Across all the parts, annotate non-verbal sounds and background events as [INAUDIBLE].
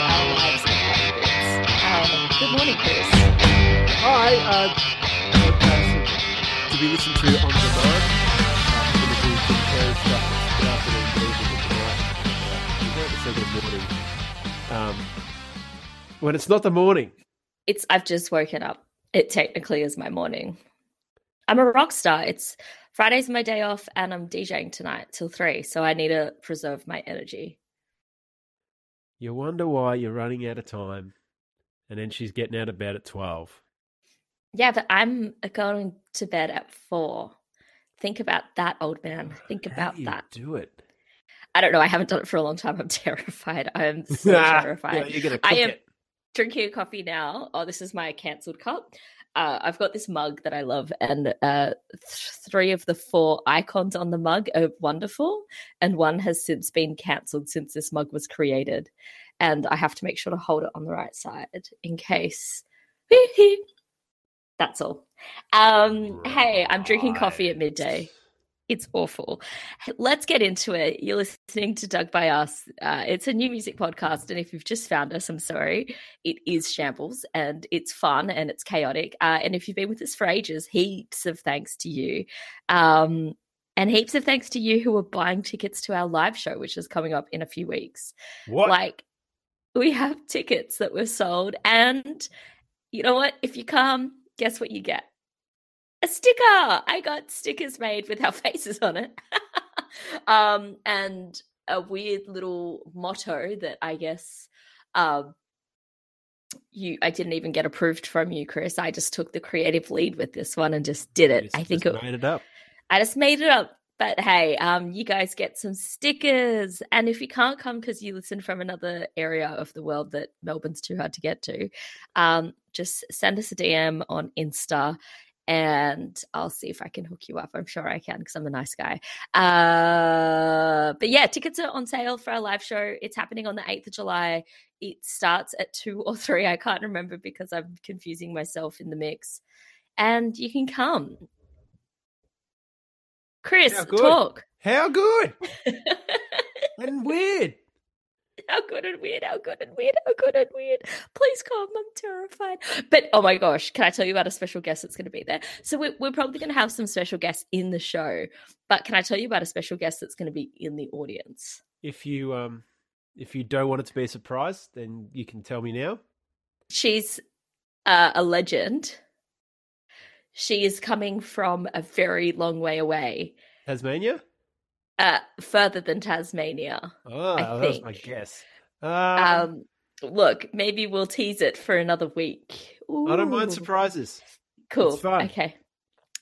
our lives like this. Um, good morning, Chris. Hi, uh, podcast to be listened to on demand. Uh, going to do stuff. Good afternoon, evening, good night. Uh, you won't say good morning. Um, when it's not the morning. It's I've just woken up. It technically is my morning. I'm a rock star. It's Friday's my day off, and I'm DJing tonight till three. So I need to preserve my energy. You wonder why you're running out of time, and then she's getting out of bed at twelve. Yeah, but I'm going to bed at four. Think about that, old man. Think How about do you that. Do it. I don't know. I haven't done it for a long time. I'm [LAUGHS] terrified. I'm so [LAUGHS] Yeah, terrified. you're gonna I am it. drinking a coffee now. Oh, this is my cancelled cup. Uh, I've got this mug that I love, and uh, th- three of the four icons on the mug are wonderful, and one has since been cancelled since this mug was created. And I have to make sure to hold it on the right side in case. [LAUGHS] That's all. Um, hey, I'm drinking coffee at midday. It's awful. Let's get into it. You're listening to Dug by Us. Uh, it's a new music podcast, and if you've just found us, I'm sorry. It is shambles, and it's fun and it's chaotic. Uh, and if you've been with us for ages, heaps of thanks to you, um, and heaps of thanks to you who are buying tickets to our live show, which is coming up in a few weeks. What? Like, we have tickets that were sold, and you know what? If you come, guess what you get? A sticker. I got stickers made with our [LAUGHS] faces on it. [LAUGHS] um, and a weird little motto that I guess um you I didn't even get approved from you, Chris. I just took the creative lead with this one and just did it. Just- I think just it, made it up. I just made it up. But hey, um, you guys get some stickers. And if you can't come because you listen from another area of the world that Melbourne's too hard to get to, um, just send us a DM on Insta and I'll see if I can hook you up. I'm sure I can because I'm a nice guy. Uh, but yeah, tickets are on sale for our live show. It's happening on the 8th of July. It starts at 2 or 3. I can't remember because I'm confusing myself in the mix. And you can come. Chris, good. talk. How good [LAUGHS] and weird. How good and weird, how good and weird, how good and weird. Please come, I'm terrified. But oh my gosh, can I tell you about a special guest that's going to be there? So we're, we're probably going to have some special guests in the show, but can I tell you about a special guest that's going to be in the audience? If you um, if you don't want it to be a surprise, then you can tell me now. She's uh, a legend. She is coming from a very long way away, Tasmania. Uh, further than Tasmania. Oh, I that was my guess. Um, Um, look, maybe we'll tease it for another week. I don't mind surprises. Cool. Okay.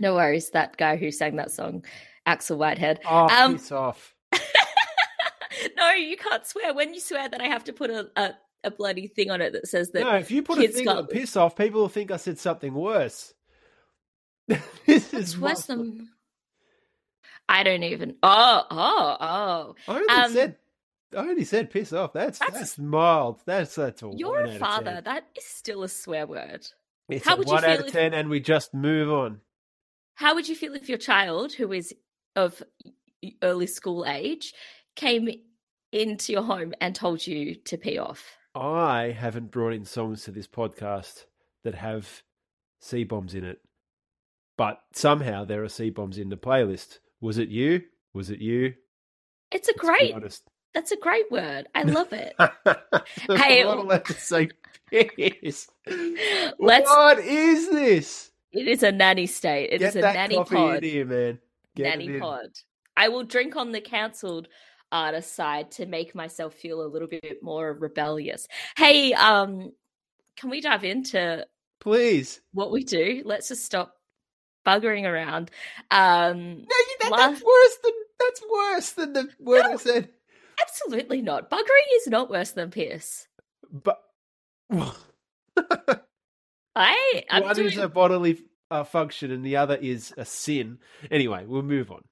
No worries. That guy who sang that song, Axel Whitehead. Oh, Um, piss off. [LAUGHS] no, you can't swear. When you swear, then I have to put a, a, a bloody thing on it that says that. No, if you put a thing got- on piss off, people will think I said something worse. [LAUGHS] this It's is worse than. I don't even. Oh, oh, oh. I only um, said. I only said piss off. That's that's, That's- mild. That's that's a You're a out of father. 10. That is still a swear word. It's How a would you one out feel of if- ten, and we just move on. How would you feel if your child, who is of early school age, came into your home and told you to pee off? I haven't brought in songs to this podcast that have C bombs in it, but somehow there are C bombs in the playlist. Was it you? Was it you? It's a great. That's a great word. I love it. [LAUGHS] hey, not allowed to say piss. Let's. What is this? It is a nanny state. It is Get a that nanny pod. here, man. Get nanny pod. I will drink on the cancelled artist side to make myself feel a little bit more rebellious. Hey, um, can we dive into Please. what we do? Let's just stop buggering around. Um, No, that, La- that's worse than that's worse than the word I said. absolutely not. Buggering is not worse than piss. But [LAUGHS] I, I'm one doing. is a bodily uh, function and the other is a sin. Anyway, we'll move on.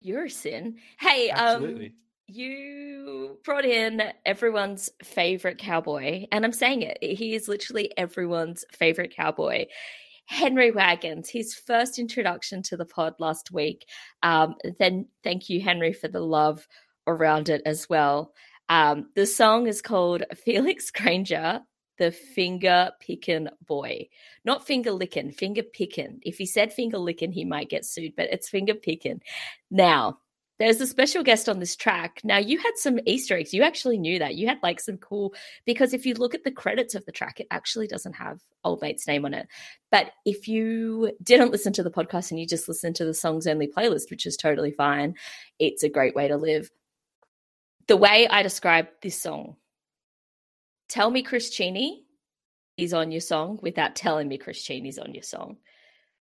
You're a sin. Hey, um, you brought in everyone's favorite cowboy, and I'm saying it. He is literally everyone's favorite cowboy. Henry Wagons, his first introduction to the pod last week. Um, then thank you, Henry, for the love around it as well. Um, the song is called [LAUGHS] Felix Granger, the finger pickin' boy. Not finger lickin', finger pickin'. If he said finger lickin', he might get sued, but it's finger pickin'. Now, there's a special guest on this track. Now, you had some Easter eggs. You actually knew that. You had like some cool, because if you look at the credits of the track, it actually doesn't have Old Mate's name on it. But if you didn't listen to the podcast and you just listened to the songs only playlist, which is totally fine, it's a great way to live. The way I describe this song, tell me Chris Cheney is on your song without telling me Chris Cheney's on your song.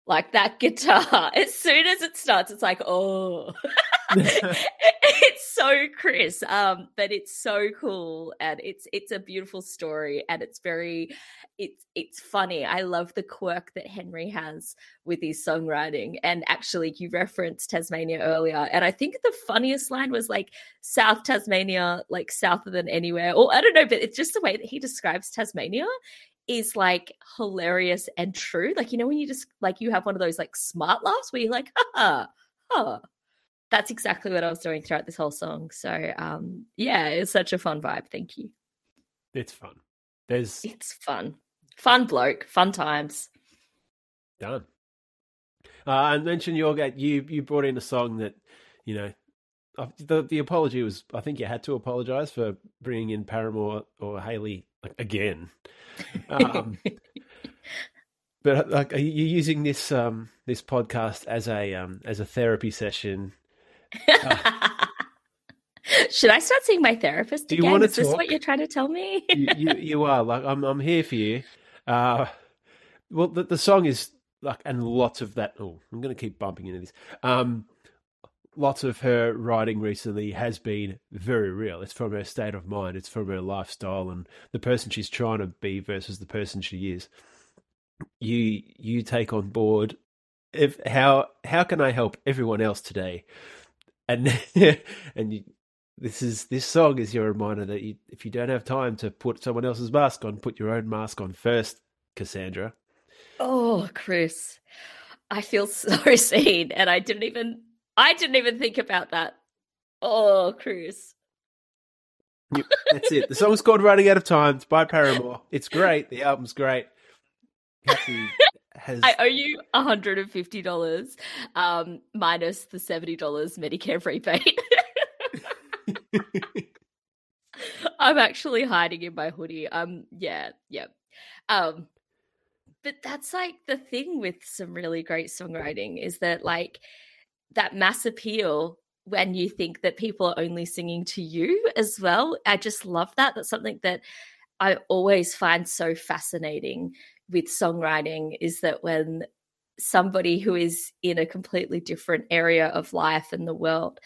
Like that [LAUGHS] guitar, as soon as it starts, it's like, oh. [LAUGHS] [LAUGHS] it's so Chris, um, but it's so cool, and it's it's a beautiful story, and it's very, it's it's funny. I love the quirk that Henry has with his songwriting, and actually, you referenced Tasmania earlier, and I think the funniest line was like South Tasmania, like south than anywhere, or I don't know, but it's just the way that he describes Tasmania is like hilarious and true. Like you know when you just like you have one of those like smart laughs where you're like, ha, ha, that's exactly what I was doing throughout this whole song. So um yeah, it's such a fun vibe. Thank you. It's fun. There's it's fun. Fun bloke, fun times. Done. Uh, and mention your you you brought in a song that you know the the apology was I think you had to apologize for bringing in Paramore or Hayley again. [LAUGHS] Um, but like, are you using this um this podcast as a um as a therapy session [LAUGHS] Should I start seeing my therapist Do you again? want to Is this what you're trying to tell me? you, you, you are like I'm. I'm here for you. Uh, well, the, the song is like, and lots of that. Oh, I'm going to keep bumping into this. Um, lots of her writing recently has been very real. It's from her state of mind. It's from her lifestyle and the person she's trying to be versus the person she is. You you take on board. If how how can I help everyone else today? And [LAUGHS] and you, this is this song is your reminder that you, if you don't have time to put someone else's mask on, put your own mask on first, Cassandra. oh, Chris, I feel [LAUGHS] so seen, and I didn't even I didn't even think about that. Oh, Chris. You- That's it. The song's called "Running Out of Time." It's by Paramore. It's great. The album's great. Kathy [LAUGHS] has I owe you $150 um, minus the $70 Medicare rebate. [LAUGHS] I'm actually hiding in my hoodie. Um, yeah, yeah. Um, but that's like the thing with some really great songwriting is that like that mass appeal when you think that people are only singing to you as well. I just love that. That's something that I always find so fascinating with songwriting is that when somebody who is in a completely different area of life and the world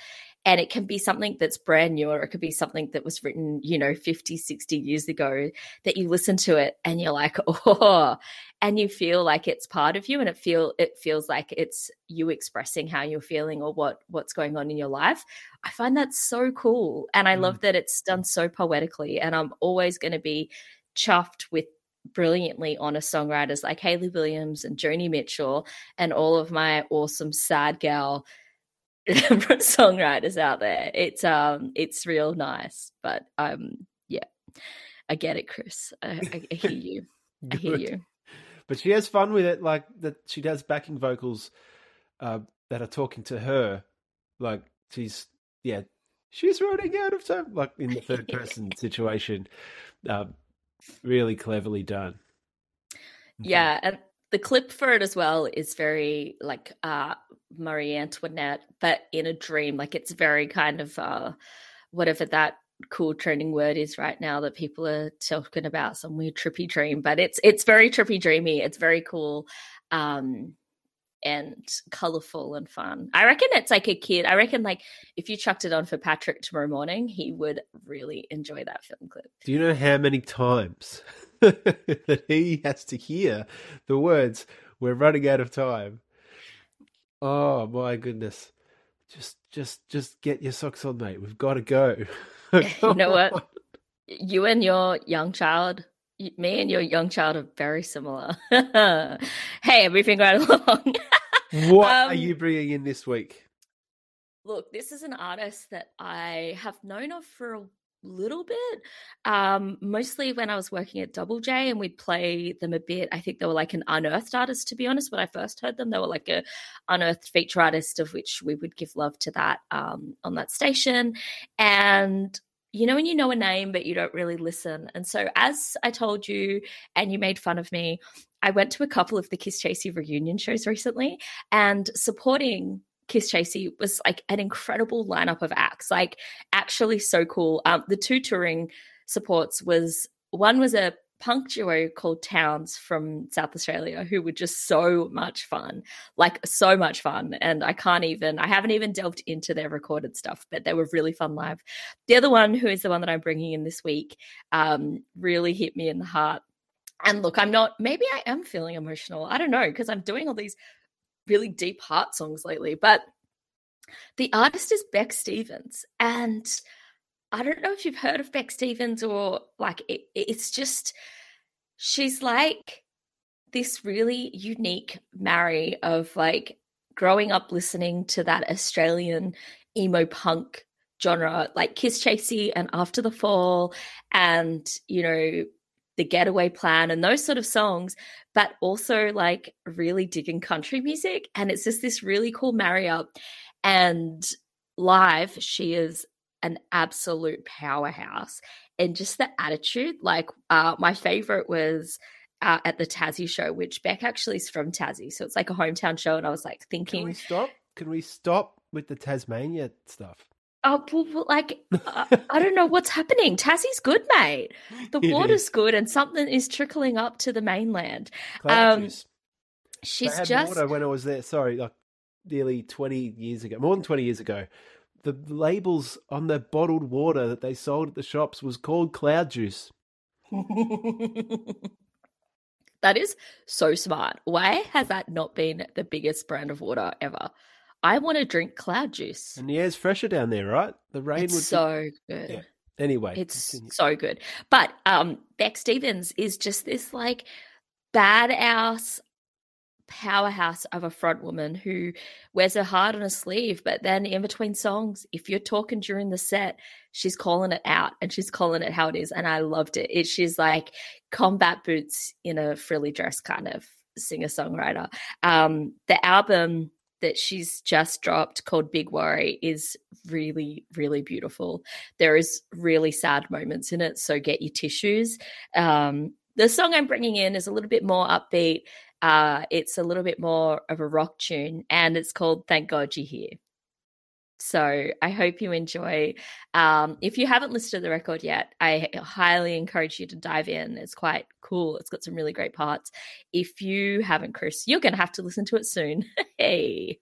and it can be something that's brand new or it could be something that was written you know 50 60 years ago that you listen to it and you're like [LAUGHS] oh and you feel like it's part of you and it feel it feels like it's you expressing how you're feeling or what what's going on in your life i find that so cool and i Mm. love that it's done so poetically and i'm always going to be chuffed with brilliantly honest songwriters like Hayley Williams and Joni Mitchell and all of my awesome sad gal [LAUGHS] songwriters out there. It's um it's real nice, but um yeah. I get it, Chris. I, I, I hear you. [LAUGHS] I hear you. but she has fun with it. Like that, she does backing vocals uh, that are talking to her. Like she's yeah, she's running out of time. Like in the third [LAUGHS] person situation, um, really cleverly done. Yeah, and the clip for it as well is very like uh Marie Antoinette, but in a dream. Like it's very kind of uh whatever that cool trending word is right now that people are talking about some weird trippy dream. But it's it's very trippy dreamy. It's very cool. Um and colorful and fun. I reckon it's like a kid. I reckon like if you chucked it on for Patrick tomorrow morning, he would really enjoy that film clip. Do you know how many times [LAUGHS] that he has to hear the words "We're running out of time"? Oh my goodness! Just, just, just get your socks on, mate. We've got to go. [LAUGHS] [LAUGHS] You know what? you and your young child, me and your young child are very similar. [LAUGHS] hey, moving right [LAUGHS] along. What are Um, you bringing in this week? Look, this is an artist that I have known of for a little bit. Um, mostly when I was working at Double J and we'd play them a bit. I think they were like an unearthed artist, to be honest. When I first heard them, they were like a unearthed feature artist, of which we would give love to that um, on that station. And you know when you know a name but you don't really listen. And so as I told you and you made fun of me, I went to a couple of the Kisschasy reunion shows recently and supporting Kisschasy was like an incredible lineup of acts, like actually so cool. Um, the two touring supports was one was a duo called Towns from South Australia who were just so much fun, like so much fun. And I can't even, I haven't even delved into their recorded stuff, but they were really fun live. The other one, who is the one that I'm bringing in this week, um, really hit me in the heart. And look, I'm not, maybe I am feeling emotional. I don't know, because I'm doing all these really deep heart songs lately. But the artist is Bec Stevens. And I don't know if you've heard of Bec Stevens or like it, it's just, she's like this really unique marry of like growing up listening to that Australian emo punk genre, like Kisschasy and After the Fall, and, you know, the Getaway Plan and those sort of songs, but also like really digging country music. And it's just this really cool marry up. And live, she is an absolute powerhouse. And just the attitude, like uh, my favorite was uh, at the Tassie show, which Bec actually is from Tassie. So it's like a hometown show. And I was like thinking. Can we stop? Can we stop with the Tasmania stuff? Oh, well, well, like uh, I don't know [LAUGHS] what's happening. Tassie's good, mate. The water's good, and something is trickling up to the mainland. Um, she's just water when I was there. Sorry, like nearly twenty years ago, more than twenty years ago. The labels on the bottled water that they sold at the shops was called Cloud Juice. [LAUGHS] that is so smart. Why has that not been the biggest brand of water ever? I want to drink cloud juice. And the air's fresher down there, right? The rain it's would so be... good. Yeah. Anyway, it's continue. so good. But um, Bec Stevens is just this like badass powerhouse of a front woman who wears her heart on her sleeve, but then in between songs, if you're talking during the set, she's calling it out and she's calling it how it is. And I loved it. it she's like combat boots in a frilly dress kind of singer songwriter. Um, the album that she's just dropped called Big Worry is really, really beautiful. There is really sad moments in it, so get your tissues. Um, the song I'm bringing in is a little bit more upbeat. Uh, it's a little bit more of a rock tune, and it's called Thank God You're Here. So I hope you enjoy. Um, if you haven't listened to the record yet, I highly encourage you to dive in. It's quite cool. It's got some really great parts. If you haven't, Chris, you're going to have to listen to it soon. [LAUGHS] hey.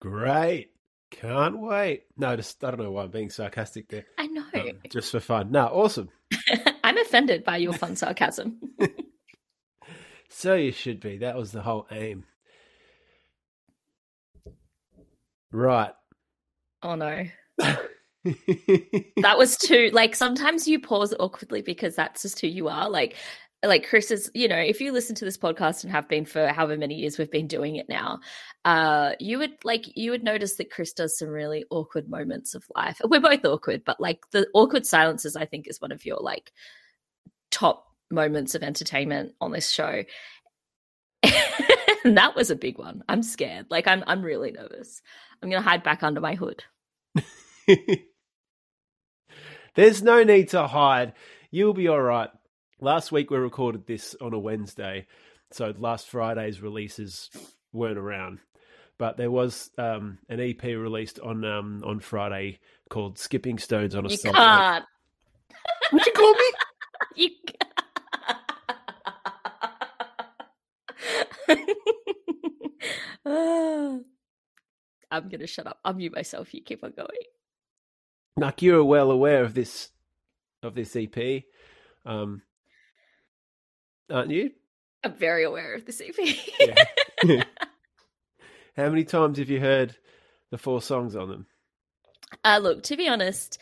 Great. Can't wait. No, just I don't know why I'm being sarcastic there. I know. Um, just for fun. No, awesome. [LAUGHS] I'm offended by your fun sarcasm. [LAUGHS] so you should be. That was the whole aim. Right. Oh no. [LAUGHS] that was too like sometimes you pause awkwardly because that's just who you are. Like like Chris is, you know, if you listen to this podcast and have been for however many years we've been doing it now, uh, you would like you would notice that Chris does some really awkward moments of life. We're both awkward, but like the awkward silences, I think, is one of your like top moments of entertainment on this show. [LAUGHS] and that was a big one. I'm scared. Like I'm I'm really nervous. I'm gonna hide back under my hood. [LAUGHS] There's no need to hide. You'll be all right. Last week we recorded this on a Wednesday, so last Friday's releases weren't around. But there was um, an EP released on um, on Friday called "Skipping Stones on a you Salt. What you call me? [LAUGHS] you. [SIGHS] I'm gonna shut up. I'll mute myself. You keep on going. Like you're well aware of this of this EP, um, aren't you? I'm very aware of this EP. Yeah. [LAUGHS] [LAUGHS] How many times have you heard the four songs on them? Uh, look, to be honest,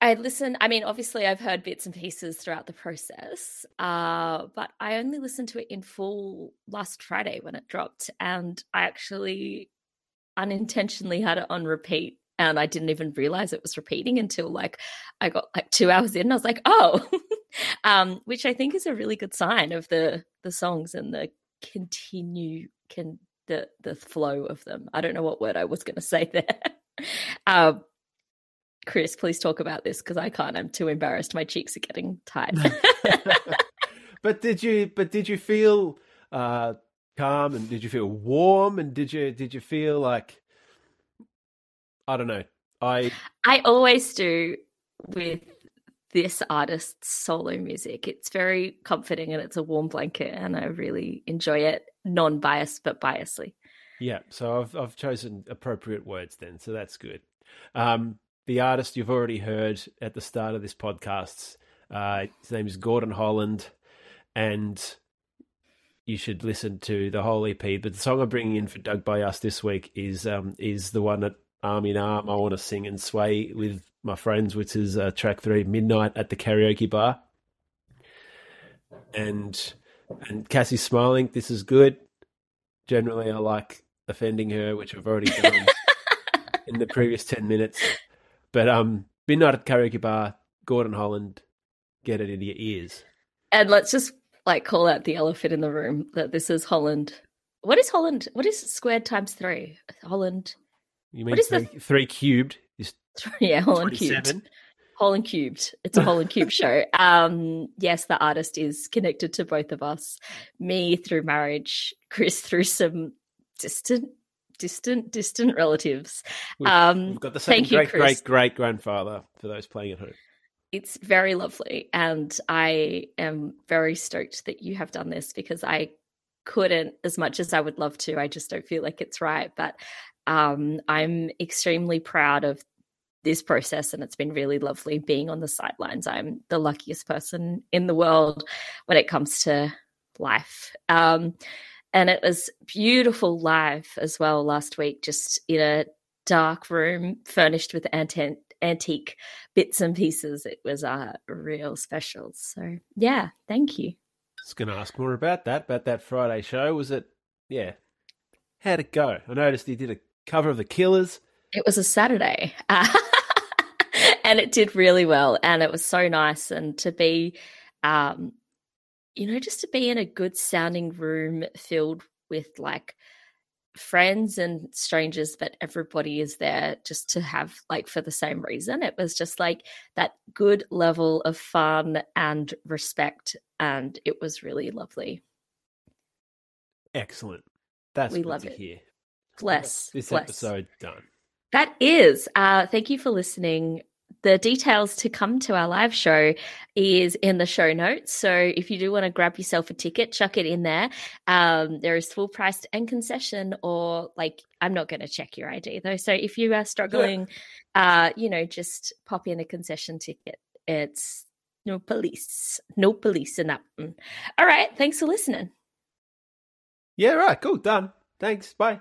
I listen. I mean, obviously, I've heard bits and pieces throughout the process, uh, but I only listened to it in full last Friday when it dropped, and I actually unintentionally had it on repeat and I didn't even realize it was repeating until like I got like two hours in. And I was like, oh, [LAUGHS] um, which I think is a really good sign of the the songs and the continue can the the flow of them. I don't know what word I was going to say [LAUGHS] there. um, Chris, please talk about this because I can't. I'm too embarrassed. My cheeks are getting tight. [LAUGHS] [LAUGHS] but did you? But did you feel uh, calm and did you feel warm and did you did you feel like I don't know. I I always do with this artist's solo music. It's very comforting and it's a warm blanket and I really enjoy it non-biased but biasly. Yeah, so I've I've chosen appropriate words then, so that's good. Um, the artist you've already heard at the start of this podcast, uh, his name is Gordon Holland, and you should listen to the whole EP. But the song I'm bringing in for Dug by Us this week is um, is the one that arm in arm I want to sing and sway with my friends, which is uh, track three, Midnight at the Karaoke Bar. And and Cassie's smiling. This is good. Generally, I like offending her, which I've already done [LAUGHS] in the previous ten minutes. But um, Midnight at Karaoke Bar, Gordon Holland, get it into your ears. And let's just like call out the elephant in the room that this is Holland. What is Holland? What is squared times three? Holland. You mean what is three, the... three cubed? Is [LAUGHS] yeah, Holland cubed. Holland cubed. It's a Holland cube [LAUGHS] show. Um, yes, the artist is connected to both of us. Me through marriage, Chris through some distant, distant, distant relatives. We've, um, we've got the same great, you, great, great grandfather for those playing at home. It's very lovely and i am very stoked that you have done this because i couldn't as much as i would love to i just don't feel like it's right but um, i'm extremely proud of this process and it's been really lovely being on the sidelines. I'm the luckiest person in the world when it comes to life. Um, and it was beautiful live as well last week just in a dark room furnished with antique bits and pieces. It was uh, real special. So yeah, thank you. I was going to ask more about that, about that Friday show. Was it, yeah, how'd it go? I noticed you did a cover of The Killers. It was a Saturday. [LAUGHS] and it did really well. And it was so nice. And to be, um, you know, just to be in a good sounding room filled with like friends and strangers, but everybody is there just to have like for the same reason. It was just like that good level of fun and respect, and it was really lovely. Excellent. That's we love it. Hear. Bless. This bless. episode done. That is. Uh, thank you for listening the details to come to our live show is in the show notes. So if you do want to grab yourself a ticket, chuck it in there. Um, there is full priced and concession, or like I'm not going to check your ID though. So if you are struggling, [LAUGHS] uh, you know, just pop in a concession ticket. It's no police, no police in that one. All right, thanks for listening. Yeah, right, cool, done. Thanks, bye.